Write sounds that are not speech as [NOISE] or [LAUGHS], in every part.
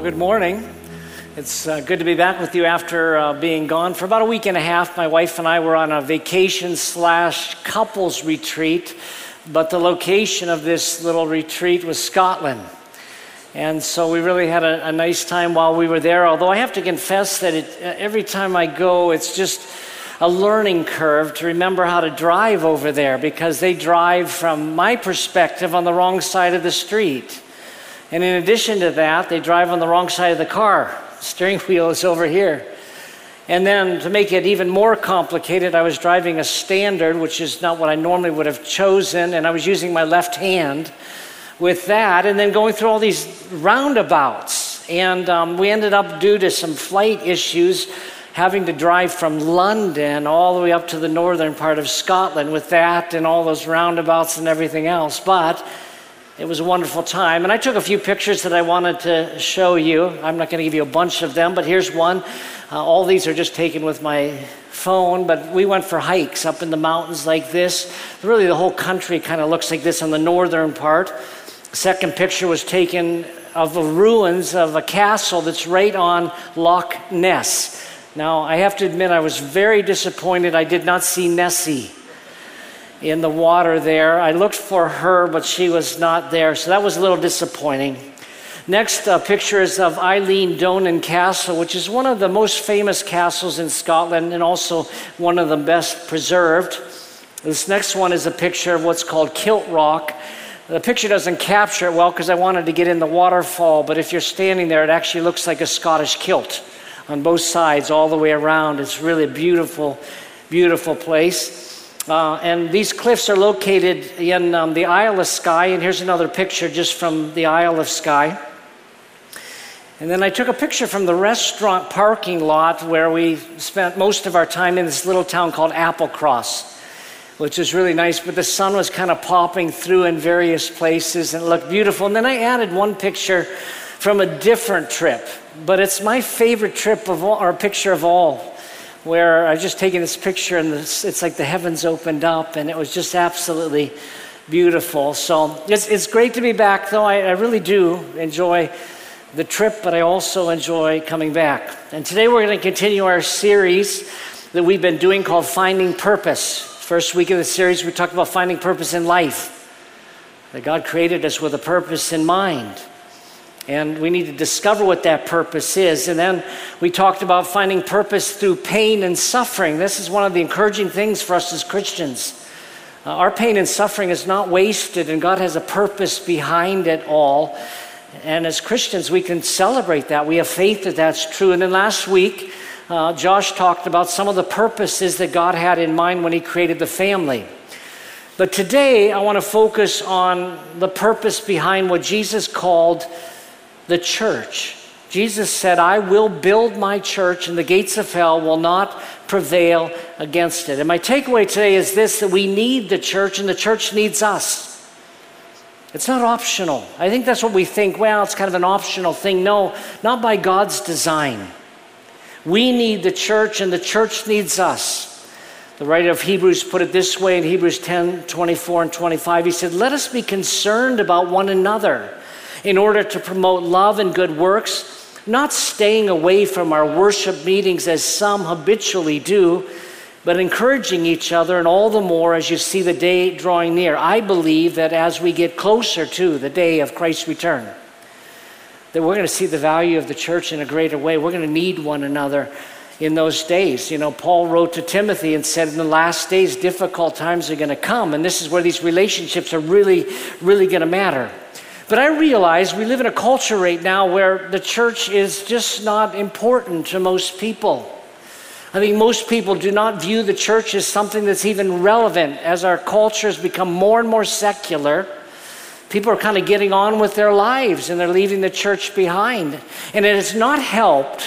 Well, good morning. It's uh, good to be back with you after uh, being gone for about a week and a half. My wife and I were on a vacation slash couples retreat, but the location of this little retreat was Scotland. And so we really had a, a nice time while we were there. Although I have to confess that it, uh, every time I go, it's just a learning curve to remember how to drive over there because they drive, from my perspective, on the wrong side of the street. And in addition to that, they drive on the wrong side of the car. The steering wheel is over here. And then to make it even more complicated, I was driving a standard, which is not what I normally would have chosen, and I was using my left hand with that, and then going through all these roundabouts. And um, we ended up, due to some flight issues, having to drive from London all the way up to the northern part of Scotland with that and all those roundabouts and everything else. But it was a wonderful time. And I took a few pictures that I wanted to show you. I'm not going to give you a bunch of them, but here's one. Uh, all these are just taken with my phone, but we went for hikes up in the mountains like this. Really, the whole country kind of looks like this on the northern part. Second picture was taken of the ruins of a castle that's right on Loch Ness. Now, I have to admit, I was very disappointed I did not see Nessie in the water there. I looked for her, but she was not there, so that was a little disappointing. Next uh, picture is of Eilean Donan Castle, which is one of the most famous castles in Scotland and also one of the best preserved. This next one is a picture of what's called Kilt Rock. The picture doesn't capture it well because I wanted to get in the waterfall, but if you're standing there, it actually looks like a Scottish kilt on both sides, all the way around. It's really a beautiful, beautiful place. Uh, and these cliffs are located in um, the Isle of Skye. And here's another picture just from the Isle of Skye. And then I took a picture from the restaurant parking lot where we spent most of our time in this little town called Applecross, which is really nice. But the sun was kind of popping through in various places and it looked beautiful. And then I added one picture from a different trip, but it's my favorite trip of all, or picture of all where I was just taking this picture and this, it's like the heavens opened up and it was just absolutely beautiful. So it's, it's great to be back, though. I, I really do enjoy the trip, but I also enjoy coming back. And today we're going to continue our series that we've been doing called Finding Purpose. First week of the series, we talked about finding purpose in life. That God created us with a purpose in mind. And we need to discover what that purpose is. And then we talked about finding purpose through pain and suffering. This is one of the encouraging things for us as Christians. Uh, our pain and suffering is not wasted, and God has a purpose behind it all. And as Christians, we can celebrate that. We have faith that that's true. And then last week, uh, Josh talked about some of the purposes that God had in mind when He created the family. But today, I want to focus on the purpose behind what Jesus called the church. Jesus said, I will build my church, and the gates of hell will not prevail against it. And my takeaway today is this that we need the church, and the church needs us. It's not optional. I think that's what we think. Well, it's kind of an optional thing. No, not by God's design. We need the church, and the church needs us. The writer of Hebrews put it this way in Hebrews 10 24 and 25. He said, Let us be concerned about one another in order to promote love and good works, not staying away from our worship meetings as some habitually do, but encouraging each other, and all the more as you see the day drawing near. I believe that as we get closer to the day of Christ's return, that we're going to see the value of the church in a greater way. We're going to need one another in those days. You know, Paul wrote to Timothy and said, In the last days, difficult times are going to come. And this is where these relationships are really, really going to matter. But I realize we live in a culture right now where the church is just not important to most people. I think most people do not view the church as something that's even relevant as our culture has become more and more secular. People are kind of getting on with their lives and they're leaving the church behind. And it has not helped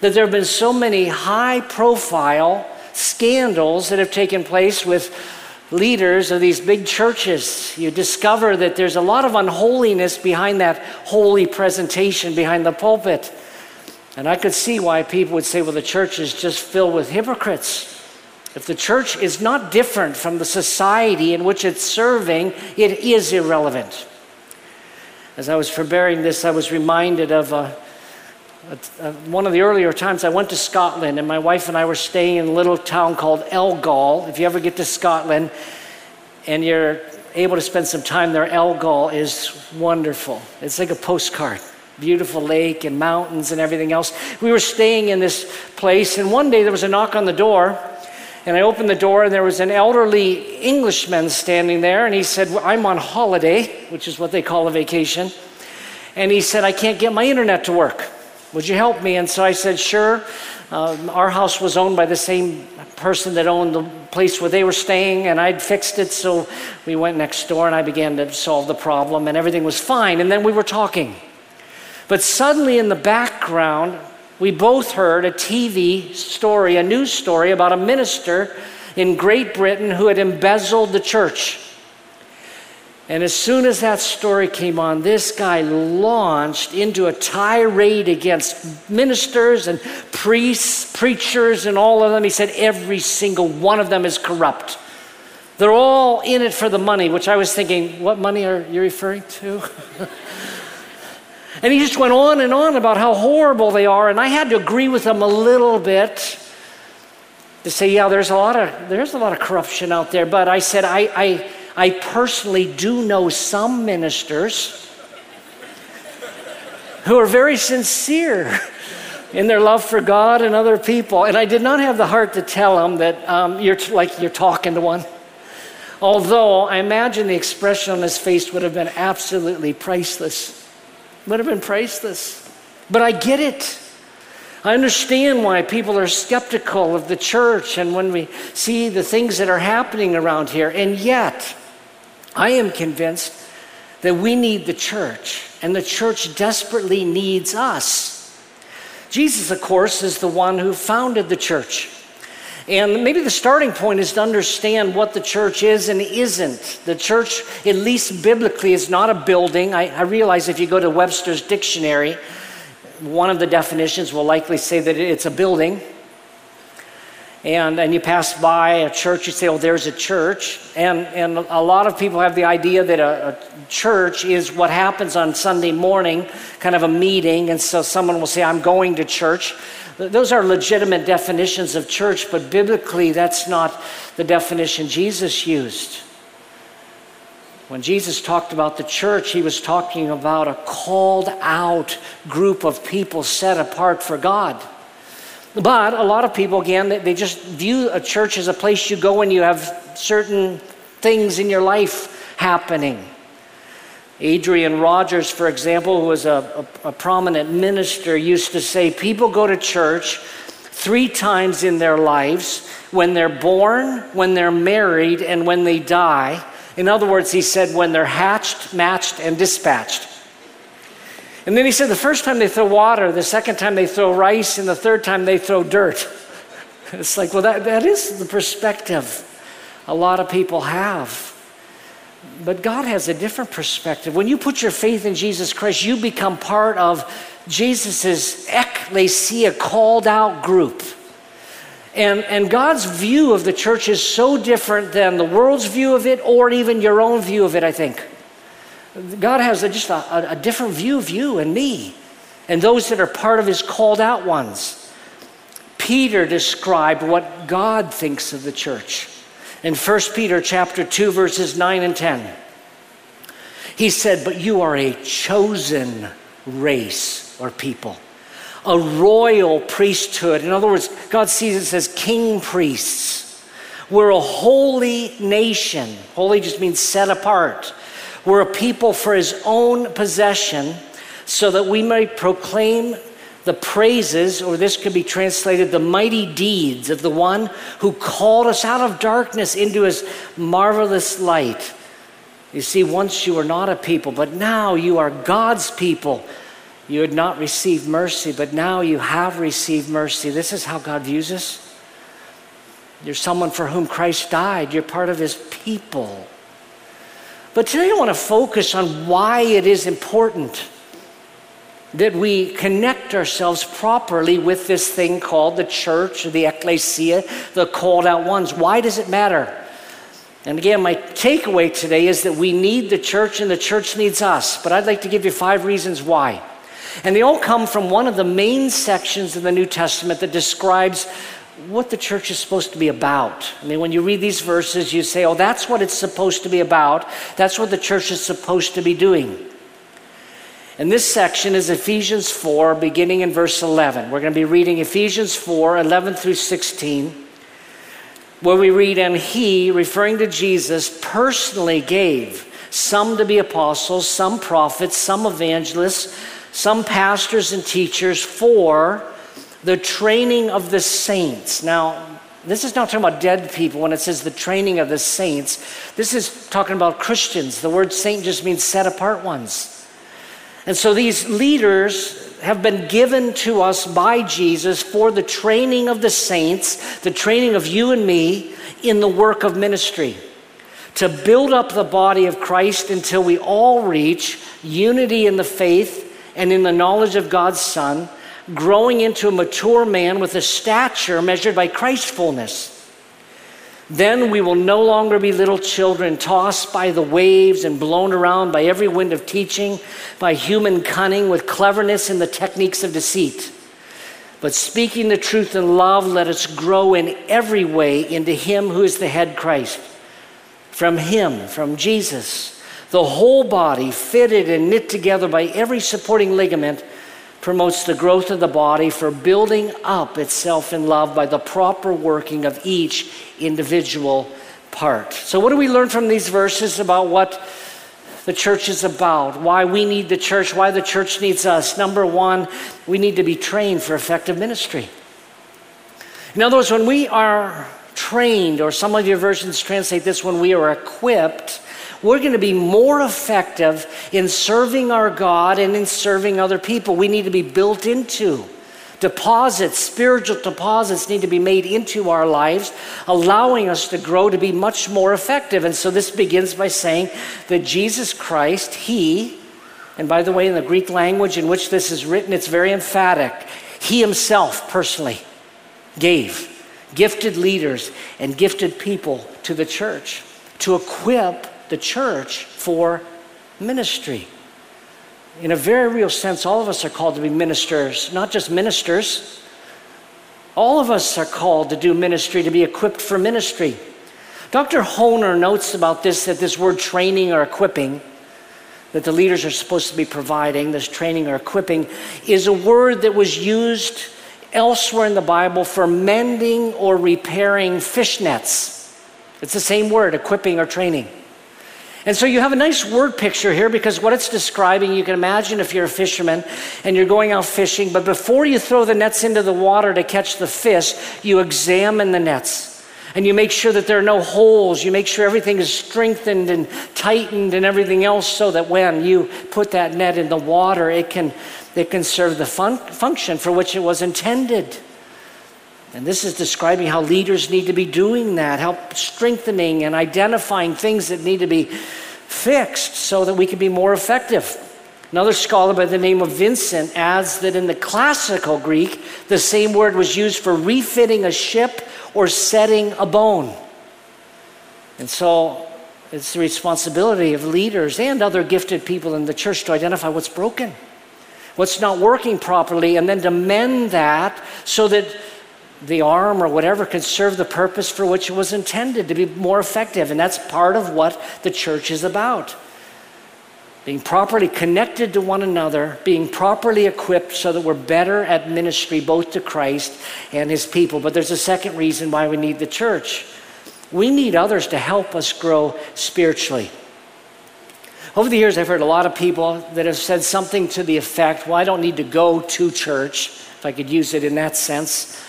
that there have been so many high profile scandals that have taken place with leaders of these big churches, you discover that there's a lot of unholiness behind that holy presentation behind the pulpit. And I could see why people would say, well, the church is just filled with hypocrites. If the church is not different from the society in which it's serving, it is irrelevant. As I was preparing this, I was reminded of a Uh, one of the earlier times I went to Scotland, and my wife and I were staying in a little town called Elgol. If you ever get to Scotland and you're able to spend some time there, Elgol is wonderful. It's like a postcard. Beautiful lake and mountains and everything else. We were staying in this place, and one day there was a knock on the door. And I opened the door, and there was an elderly Englishman standing there. And he said, well, I'm on holiday, which is what they call a vacation. And he said, I can't get my internet to work. Would you help me? And so I said, Sure. Um, our house was owned by the same person that owned the place where they were staying, and I'd fixed it. So we went next door and I began to solve the problem, and everything was fine. And then we were talking. But suddenly, in the background, we both heard a TV story, a news story about a minister in Great Britain who had embezzled the church. And as soon as that story came on, this guy launched into a tirade against ministers and priests, preachers, and all of them. He said every single one of them is corrupt. They're all in it for the money, which I was thinking, what money are you referring to? [LAUGHS] and he just went on and on about how horrible they are, and I had to agree with him a little bit to say, yeah, there's a lot of there's a lot of corruption out there. But I said, I, I I personally do know some ministers who are very sincere in their love for God and other people. And I did not have the heart to tell them that um, you're t- like you're talking to one. Although I imagine the expression on his face would have been absolutely priceless. Would have been priceless. But I get it. I understand why people are skeptical of the church and when we see the things that are happening around here. And yet, I am convinced that we need the church, and the church desperately needs us. Jesus, of course, is the one who founded the church. And maybe the starting point is to understand what the church is and isn't. The church, at least biblically, is not a building. I, I, realize if you go to Webster's dictionary, one of the definitions will likely say that it's a building and, and you pass by a church, you say, oh, there's a church. And, and a lot of people have the idea that a, a, church is what happens on Sunday morning, kind of a meeting. And so someone will say, I'm going to church. Those are legitimate definitions of church, but biblically, that's not the definition Jesus used. When Jesus talked about the church, he was talking about a called out group of people set apart for God. But a lot of people, again, they just view a church as a place you go when you have certain things in your life happening. Adrian Rogers, for example, who was a, a, a, prominent minister, used to say people go to church three times in their lives when they're born, when they're married, and when they die. In other words, he said when they're hatched, matched, and dispatched. And then he said the first time they throw water, the second time they throw rice, and the third time they throw dirt. [LAUGHS] It's like, well, that, that is the perspective a lot of people have. But God has a different perspective. When you put your faith in Jesus Christ, you become part of Jesus' ecclesia, called out group. And, and God's view of the church is so different than the world's view of it or even your own view of it, I think. God has a, just a, a different view of you and me and those that are part of his called out ones. Peter described what God thinks of the church. In 1 Peter chapter 2 verses 9 and 10. He said, "But you are a chosen race or people, a royal priesthood. In other words, God sees us as king priests. We're a holy nation. Holy just means set apart. We're a people for his own possession, so that we may proclaim the praises, or this could be translated the mighty deeds of the one who called us out of darkness into his marvelous light. You see, once you were not a people, but now you are God's people. You had not received mercy, but now you have received mercy. This is how God views us. You're someone for whom Christ died, you're part of his people. But today I want to focus on why it is important that we connect ourselves properly with this thing called the church, or the ecclesia, the called out ones. Why does it matter? And again, my takeaway today is that we need the church and the church needs us. But I'd like to give you five reasons why. And they all come from one of the main sections of the New Testament that describes what the church is supposed to be about. I mean, when you read these verses, you say, oh, that's what it's supposed to be about. That's what the church is supposed to be doing. And this section is Ephesians 4, beginning in verse 11. We're going to be reading Ephesians 4, 11 through 16, where we read, And he, referring to Jesus, personally gave some to be apostles, some prophets, some evangelists, some pastors and teachers for the training of the saints. Now, this is not talking about dead people when it says the training of the saints. This is talking about Christians. The word saint just means set apart ones. And so these leaders have been given to us by Jesus for the training of the saints, the training of you and me in the work of ministry. To build up the body of Christ until we all reach unity in the faith and in the knowledge of God's Son growing into a mature man with a stature measured by Christ's fullness. Then we will no longer be little children tossed by the waves and blown around by every wind of teaching, by human cunning with cleverness in the techniques of deceit. But speaking the truth in love, let us grow in every way into Him who is the head Christ. From Him, from Jesus, the whole body, fitted and knit together by every supporting ligament, promotes the growth of the body for building up itself in love by the proper working of each individual part. So, what do we learn from these verses about what the church is about? Why we need the church? Why the church needs us? Number one, we need to be trained for effective ministry. In other words, when we are trained, or some of your versions translate this when we are equipped, we're going to be more effective in serving our God and in serving other people. We need to be built into. Deposits, spiritual deposits need to be made into our lives, allowing us to grow to be much more effective. And so this begins by saying that Jesus Christ, He, and by the way, in the Greek language in which this is written, it's very emphatic. He Himself personally gave gifted leaders and gifted people to the church to equip the church for ministry. In a very real sense, all of us are called to be ministers, not just ministers. All of us are called to do ministry, to be equipped for ministry. Dr. Hoehner notes about this that this word training or equipping, that the leaders are supposed to be providing, this training or equipping, is a word that was used elsewhere in the Bible for mending or repairing fish nets. It's the same word, equipping or training. And so you have a nice word picture here because what it's describing, you can imagine if you're a fisherman and you're going out fishing, but before you throw the nets into the water to catch the fish, you examine the nets. And you make sure that there are no holes. You make sure everything is strengthened and tightened and everything else so that when you put that net in the water, it can, it can serve the fun- function for which it was intended. And this is describing how leaders need to be doing that, help strengthening and identifying things that need to be fixed so that we can be more effective. Another scholar by the name of Vincent adds that in the classical Greek, the same word was used for refitting a ship or setting a bone. And so it's the responsibility of leaders and other gifted people in the church to identify what's broken, what's not working properly, and then to mend that so that the arm or whatever can serve the purpose for which it was intended to be more effective. And that's part of what the church is about. Being properly connected to one another, being properly equipped so that we're better at ministry both to Christ and his people. But there's a second reason why we need the church. We need others to help us grow spiritually. Over the years, I've heard a lot of people that have said something to the effect, well, I don't need to go to church, if I could use it in that sense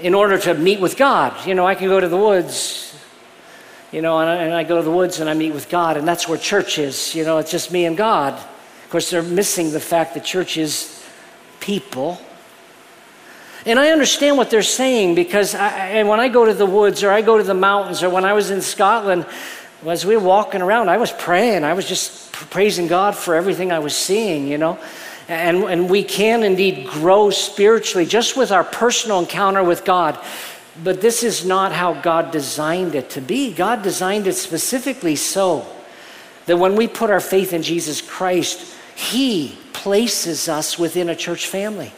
in order to meet with God. You know, I can go to the woods, you know, and I, and I, go to the woods and I meet with God, and that's where church is. You know, it's just me and God. Of course, they're missing the fact that church is people. And I understand what they're saying because I, and when I go to the woods or I go to the mountains or when I was in Scotland, as we were walking around, I was praying. I was just praising God for everything I was seeing, you know. And, and we can indeed grow spiritually just with our personal encounter with God. But this is not how God designed it to be. God designed it specifically so that when we put our faith in Jesus Christ, He places us within a church family.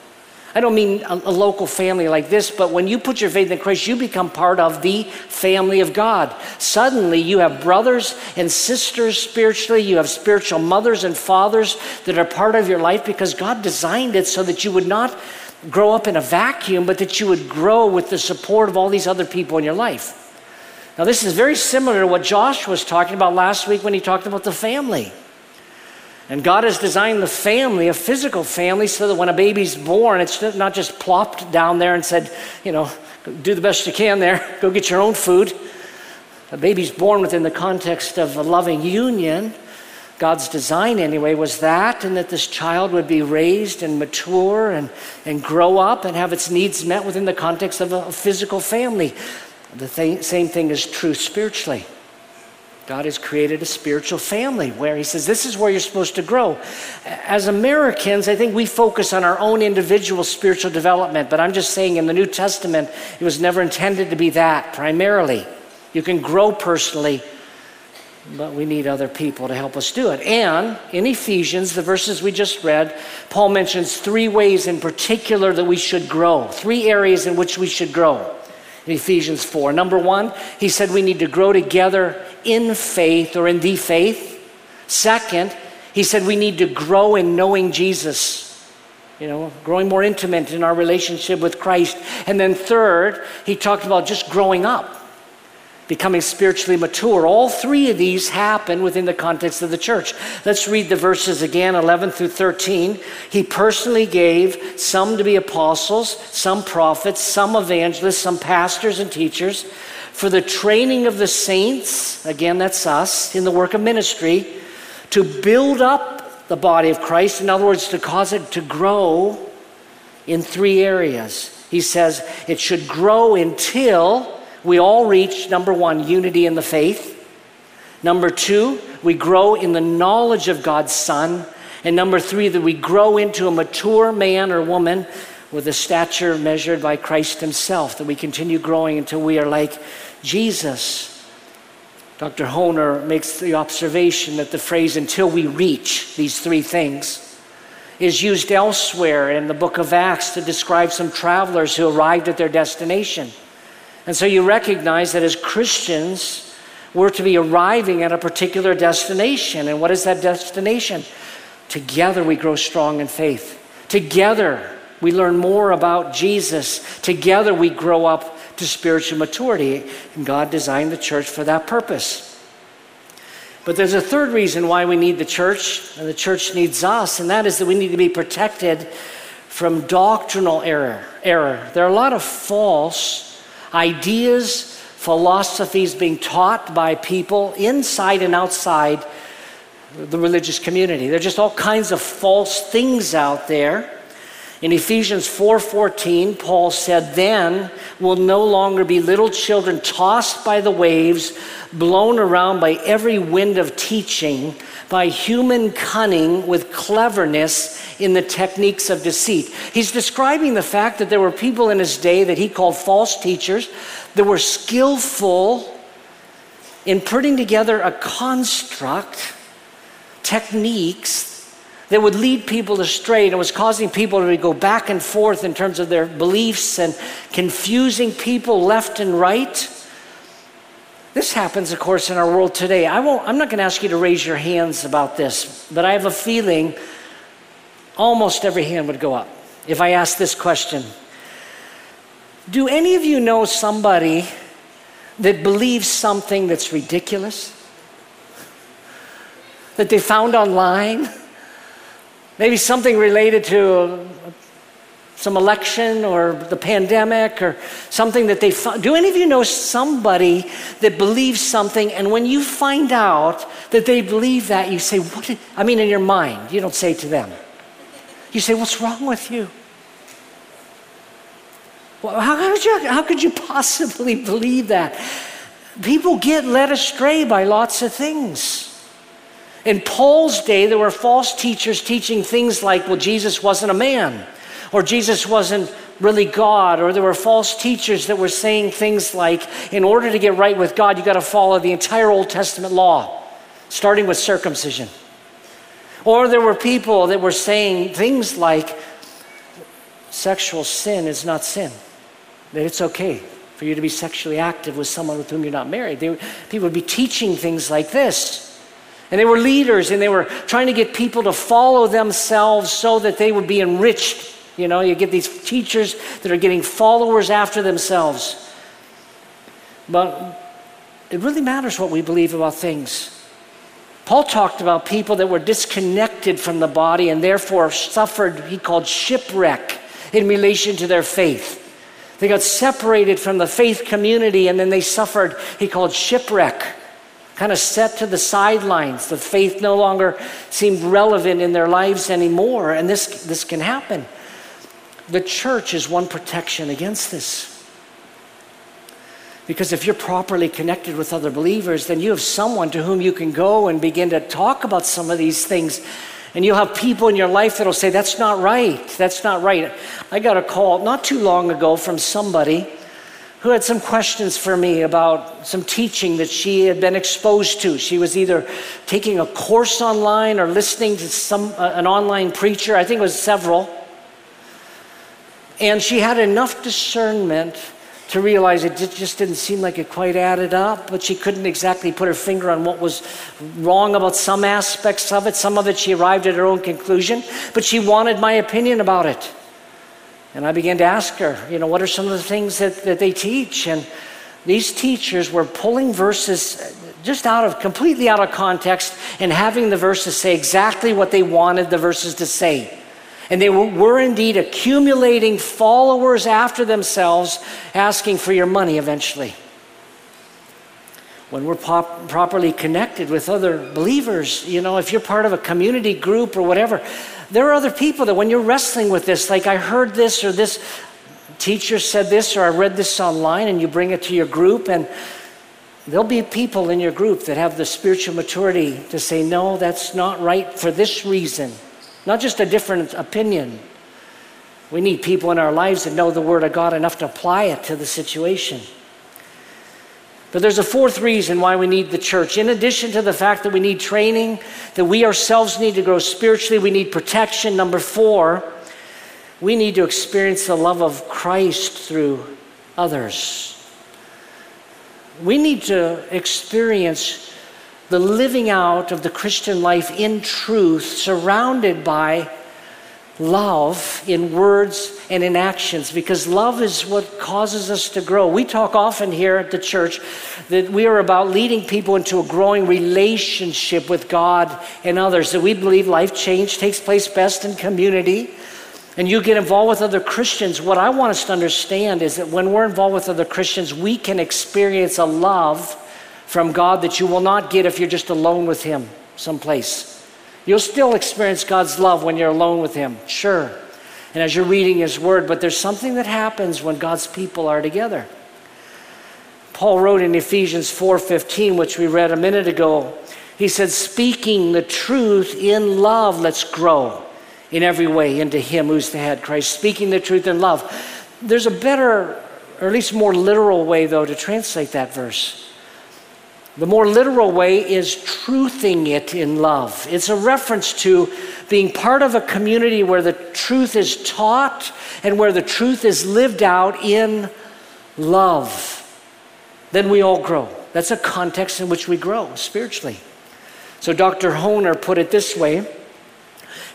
I don't mean a, a, local family like this, but when you put your faith in Christ, you become part of the family of God. Suddenly, you have brothers and sisters spiritually, you have spiritual mothers and fathers that are part of your life because God designed it so that you would not grow up in a vacuum, but that you would grow with the support of all these other people in your life. Now, this is very similar to what Josh was talking about last week when he talked about the family. And God has designed the family, a physical family, so that when a baby's born, it's not just plopped down there and said, you know, do the best you can there, [LAUGHS] go get your own food. A baby's born within the context of a loving union. God's design, anyway, was that, and that this child would be raised and mature and, and grow up and have its needs met within the context of a physical family. The th- same thing is true spiritually. God has created a spiritual family where He says, This is where you're supposed to grow. As Americans, I think we focus on our own individual spiritual development, but I'm just saying in the New Testament, it was never intended to be that primarily. You can grow personally, but we need other people to help us do it. And in Ephesians, the verses we just read, Paul mentions three ways in particular that we should grow, three areas in which we should grow in Ephesians 4. Number one, he said we need to grow together in faith or in the faith. Second, he said we need to grow in knowing Jesus. You know, growing more intimate in our relationship with Christ. And then third, he talked about just growing up becoming spiritually mature. All three of these happen within the context of the church. Let's read the verses again 11 through 13. He personally gave some to be apostles, some prophets, some evangelists, some pastors and teachers for the training of the saints, again, that's us, in the work of ministry, to build up the body of Christ. In other words, to cause it to grow in three areas. He says it should grow until we all reach, number one, unity in the faith. Number two, we grow in the knowledge of God's Son. And number three, that we grow into a mature man or woman with a stature measured by Christ Himself, that we continue growing until we are like Jesus. Dr. Hoehner makes the observation that the phrase until we reach these three things is used elsewhere in the book of Acts to describe some travelers who arrived at their destination. And so you recognize that as Christians, we're to be arriving at a particular destination. And what is that destination? Together we grow strong in faith. Together we learn more about Jesus. Together we grow up to spiritual maturity. And God designed the church for that purpose. But there's a third reason why we need the church, and the church needs us, and that is that we need to be protected from doctrinal error. error. There are a lot of false ideas, philosophies being taught by people inside and outside the religious community. There are just all kinds of false things out there. In Ephesians 4:14, Paul said, "Then will no longer be little children tossed by the waves, blown around by every wind of teaching, by human cunning with cleverness in the techniques of deceit. He's describing the fact that there were people in his day that he called false teachers that were skillful in putting together a construct, techniques that would lead people astray, and it was causing people to go back and forth in terms of their beliefs and confusing people left and right. This happens, of course, in our world today. I won't, I'm not going to ask you to raise your hands about this, but I have a feeling almost every hand would go up if I asked this question Do any of you know somebody that believes something that's ridiculous? That they found online? Maybe something related to some election or the pandemic or something that they found. Do any of you know somebody that believes something and when you find out that they believe that, you say, What? I mean, in your mind, you don't say to them. You say, What's wrong with you? How, could you, how could you [LAUGHS] possibly believe that? People get led astray by lots of things. In Paul's day, there were false teachers teaching things like, well, Jesus wasn't a man or Jesus wasn't really God, or there were false teachers that were saying things like, in order to get right with God, you got to follow the entire Old Testament law, starting with circumcision. Or there were people that were saying things like sexual sin is not sin, that it's okay for you to be sexually active with someone with whom you're not married. They, people would be teaching things like this. And they were leaders and they were trying to get people to follow themselves so that they would be enriched. You know, you get these teachers that are getting followers after themselves. But it really matters what we believe about things. Paul talked about people that were disconnected from the body and therefore suffered, he called shipwreck in relation to their faith. They got separated from the faith community and then they suffered, he called shipwreck, kind of set to the sidelines. The faith no longer seemed relevant in their lives anymore. And this, this can happen. The church is one protection against this. Because if you're properly connected with other believers, then you have someone to whom you can go and begin to talk about some of these things. And you'll have people in your life that'll say, That's not right. That's not right. I got a call not too long ago from somebody who had some questions for me about some teaching that she had been exposed to. She was either taking a course online or listening to some, uh, an online preacher, I think it was several. And she had enough discernment to realize it just didn't seem like it quite added up, but she couldn't exactly put her finger on what was wrong about some aspects of it. Some of it she arrived at her own conclusion, but she wanted my opinion about it. And I began to ask her, you know, what are some of the things that, that they teach? And these teachers were pulling verses just out of completely out of context and having the verses say exactly what they wanted the verses to say. And they were, were, indeed accumulating followers after themselves, asking for your money eventually. When we're pop, properly connected with other believers, you know, if you're part of a community group or whatever, there are other people that when you're wrestling with this, like I heard this or this teacher said this or I read this online, and you bring it to your group, and there'll be people in your group that have the spiritual maturity to say, no, that's not right for this reason not just a different opinion. We need people in our lives that know the Word of God enough to apply it to the situation. But there's a fourth reason why we need the church. In addition to the fact that we need training, that we ourselves need to grow spiritually, we need protection. Number four, we need to experience the love of Christ through others. We need to experience the living out of the Christian life in truth, surrounded by love in words and in actions, because love is what causes us to grow. We talk often here at the church that we are about leading people into a growing relationship with God and others, that we believe life change takes place best in community. And you get involved with other Christians. What I want us to understand is that when we're involved with other Christians, we can experience a love from God that you will not get if you're just alone with Him someplace. You'll still experience God's love when you're alone with Him, sure. And as you're reading His Word, but there's something that happens when God's people are together. Paul wrote in Ephesians 4:15, which we read a minute ago, he said, speaking the truth in love, let's grow in every way into Him who's the head, Christ. Speaking the truth in love. There's a better, or at least more literal way, though, to translate that verse. The more literal way is truthing it in love. It's a reference to being part of a community where the truth is taught and where the truth is lived out in love. Then we all grow. That's a context in which we grow spiritually. So Dr. Hoehner put it this way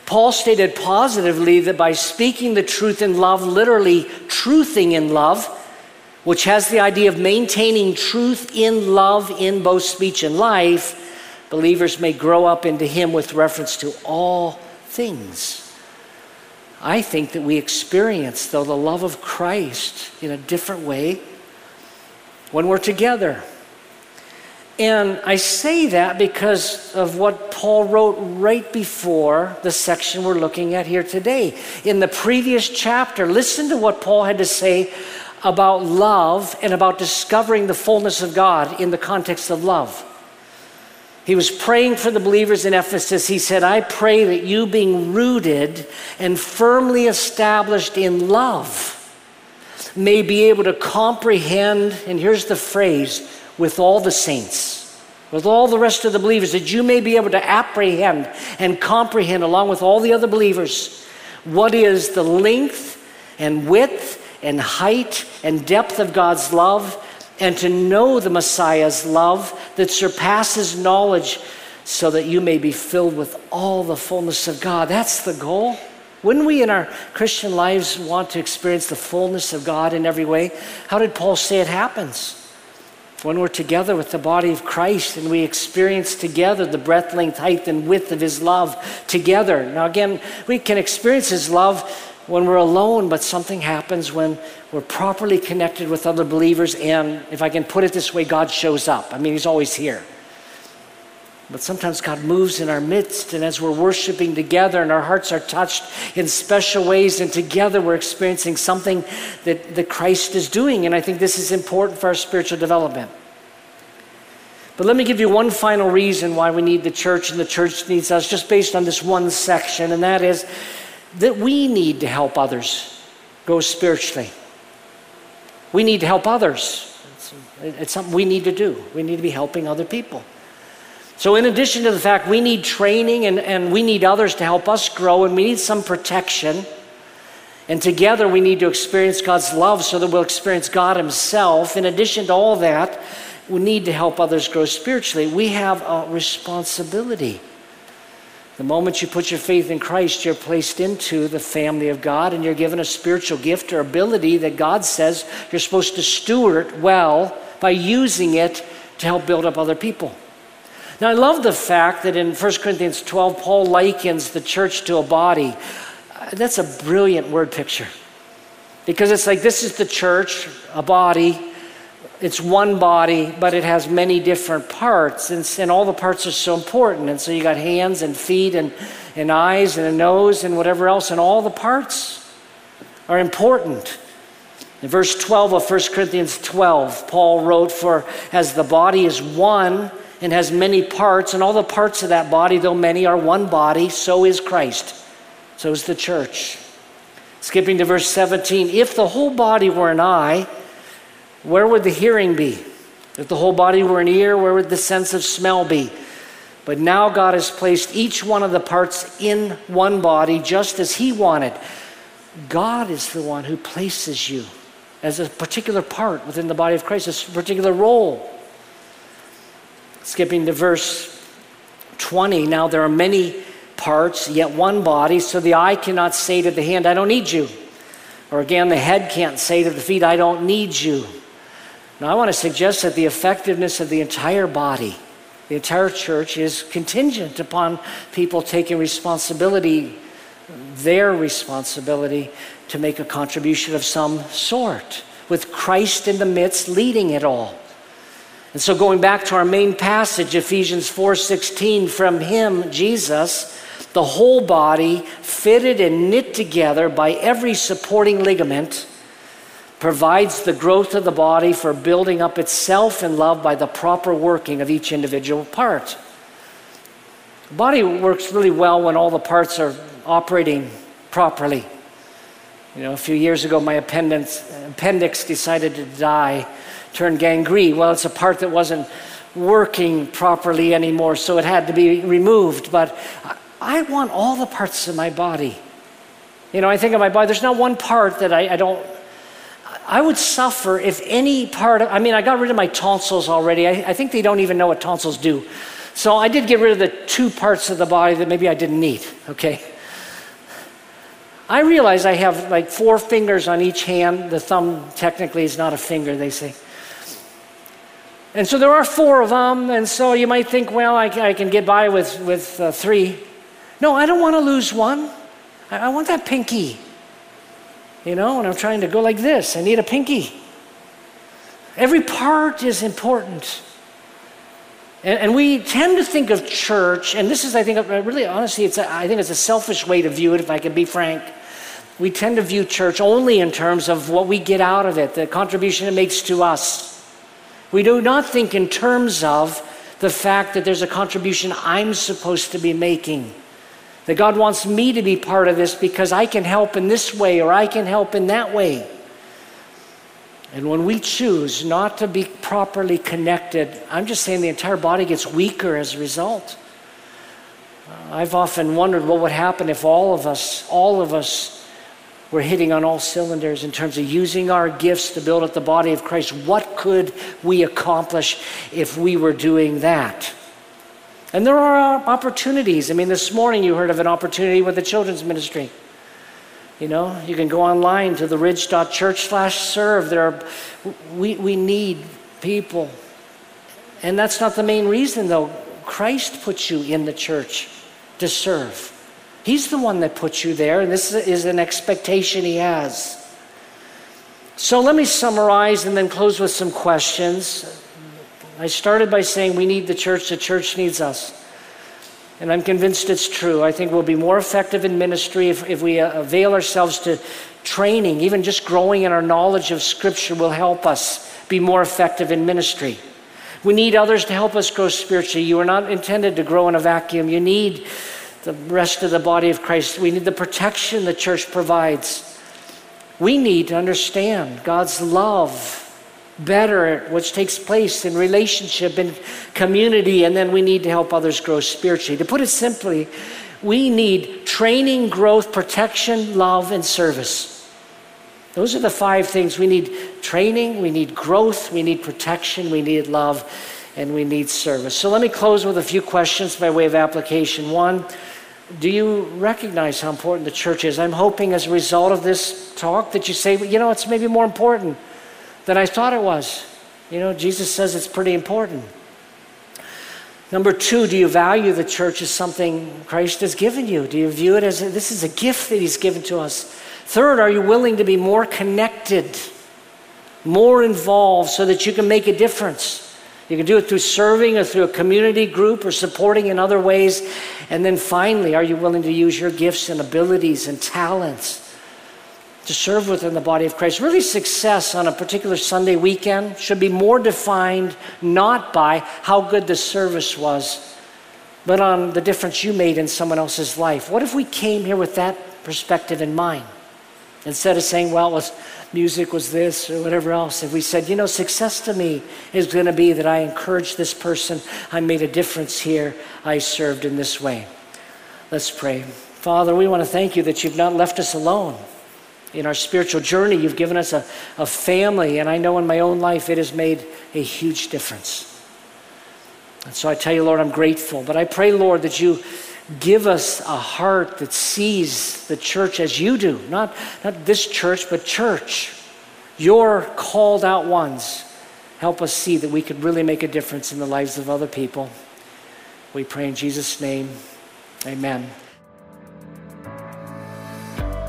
Paul stated positively that by speaking the truth in love, literally truthing in love, which has the idea of maintaining truth in love in both speech and life, believers may grow up into Him with reference to all things. I think that we experience, though, the love of Christ in a different way when we're together. And I say that because of what Paul wrote right before the section we're looking at here today. In the previous chapter, listen to what Paul had to say about love and about discovering the fullness of God in the context of love. He was praying for the believers in Ephesus. He said, I pray that you, being rooted and firmly established in love, may be able to comprehend, and here's the phrase, with all the saints. with all the rest of the believers, that you may be able to apprehend and comprehend, along with all the other believers, what is the length and width and height and depth of God's love, and to know the Messiah's love that surpasses knowledge, so that you may be filled with all the fullness of God. That's the goal. Wouldn't we in our Christian lives want to experience the fullness of God in every way? How did Paul say it happens? When we're together with the body of Christ and we experience together the breadth, length, height, and width of His love together. Now, again, we can experience His love when we're alone, but something happens when we're properly connected with other believers, and if I can put it this way, God shows up. I mean, He's always here. But sometimes God moves in our midst, and as we're worshiping together and our hearts are touched in special ways, and together we're experiencing something that, that Christ is doing. And I think this is important for our spiritual development. But let me give you one final reason why we need the church and the church needs us, just based on this one section, and that is that we need to help others grow spiritually. We need to help others. It's, something we need to do. We need to be helping other people. So, in addition to the fact we need training and, and we need others to help us grow and we need some protection, and together we need to experience God's love so that we'll experience God Himself. In addition to all that, we need to help others grow spiritually. We have a responsibility. The moment you put your faith in Christ, you're placed into the family of God and you're given a spiritual gift or ability that God says you're supposed to steward well by using it to help build up other people. Now, I love the fact that in 1 Corinthians 12, Paul likens the church to a body. Uh, that's a brilliant word picture. Because it's like this is the church, a body. It's one body, but it has many different parts, and, and all the parts are so important. And so you got hands and feet and, and eyes and a nose and whatever else, and all the parts are important. In verse 12 of 1 Corinthians 12, Paul wrote, For as the body is one, and has many parts, and all the parts of that body, though many, are one body, so is Christ. So is the church. Skipping to verse 17 If the whole body were an eye, where would the hearing be? If the whole body were an ear, where would the sense of smell be? But now God has placed each one of the parts in one body just as He wanted. God is the one who places you as a particular part within the body of Christ, a particular role. Skipping to verse 20, now there are many parts, yet one body, so the eye cannot say to the hand, I don't need you. Or again, the head can't say to the feet, I don't need you. Now, I want to suggest that the effectiveness of the entire body, the entire church, is contingent upon people taking responsibility, their responsibility, to make a contribution of some sort, with Christ in the midst leading it all. And so going back to our main passage Ephesians 4:16 from him Jesus the whole body fitted and knit together by every supporting ligament provides the growth of the body for building up itself in love by the proper working of each individual part. The body works really well when all the parts are operating properly. You know, a few years ago, my appendix, appendix decided to die turned gangrene. Well, it's a part that wasn't working properly anymore, so it had to be removed. But I want all the parts of my body. You know, I think of my body, there's not one part that I, I don't. I would suffer if any part of, I mean, I got rid of my tonsils already. I, I think they don't even know what tonsils do. So I did get rid of the two parts of the body that maybe I didn't need, okay? I realize I have like four fingers on each hand. The thumb technically is not a finger, they say. And so there are four of them, and so you might think, well, I, I can get by with, with uh, three. No, I don't want to lose one. I, I want that pinky. You know, and I'm trying to go like this. I need a pinky. Every part is important. And, and, we tend to think of church, and this is, I think, really honestly, it's a, I think it's a selfish way to view it, if I can be frank. We tend to view church only in terms of what we get out of it, the contribution it makes to us. We do not think in terms of the fact that there's a contribution I'm supposed to be making. That God wants me to be part of this because I can help in this way or I can help in that way. And when we choose not to be properly connected, I'm just saying the entire body gets weaker as a result. I've often wondered what would happen if all of us, all of us, were hitting on all cylinders in terms of using our gifts to build up the body of Christ. What could we accomplish if we were doing that? And there are uh, opportunities. I mean, this morning you heard of an opportunity with the children's ministry. You know, you can go online to theridge.church slash serve. There are, we, we need people. And that's not the main reason, though. Christ puts you in the church to serve. He's the one that puts you there, and this is an expectation he has. So let me summarize and then close with some questions. I started by saying we need the church, the church needs us. And I'm convinced it's true. I think we'll be more effective in ministry if, if we uh, avail ourselves to training. Even just growing in our knowledge of Scripture will help us be more effective in ministry. We need others to help us grow spiritually. You are not intended to grow in a vacuum. You need the rest of the body of Christ. We need the protection the church provides. We need to understand God's love better, which takes place in relationship and community, and then we need to help others grow spiritually. To put it simply, we need training, growth, protection, love, and service. Those are the five things we need training, we need growth, we need protection, we need love, and we need service. So let me close with a few questions by way of application. One, do you recognize how important the church is? I'm hoping as a result of this talk that you say, you know, it's maybe more important than I thought it was. You know, Jesus says it's pretty important. Number two, do you value the church as something Christ has given you? Do you view it as a, this is a gift that He's given to us? Third, are you willing to be more connected, more involved so that you can make a difference? You can do it through serving or through a community group or supporting in other ways. And then finally, are you willing to use your gifts and abilities and talents to serve within the body of Christ? Really, success on a particular Sunday weekend should be more defined not by how good the service was, but on the difference you made in someone else's life. What if we came here with that perspective in mind? Instead of saying, well, was music was this or whatever else. If we said, you know, success to me is going to be that I encouraged this person, I made a difference here, I served in this way. Let's pray. Father, we want to thank you that you've not left us alone in our spiritual journey. You've given us a, a family, and I know in my own life it has made a huge difference. And so I tell you, Lord, I'm grateful. But I pray, Lord, that you give us a heart that sees the church as you do. Not, not this church, but church. Your called out ones. Help us see that we could really make a difference in the lives of other people. We pray in Jesus' name. Amen.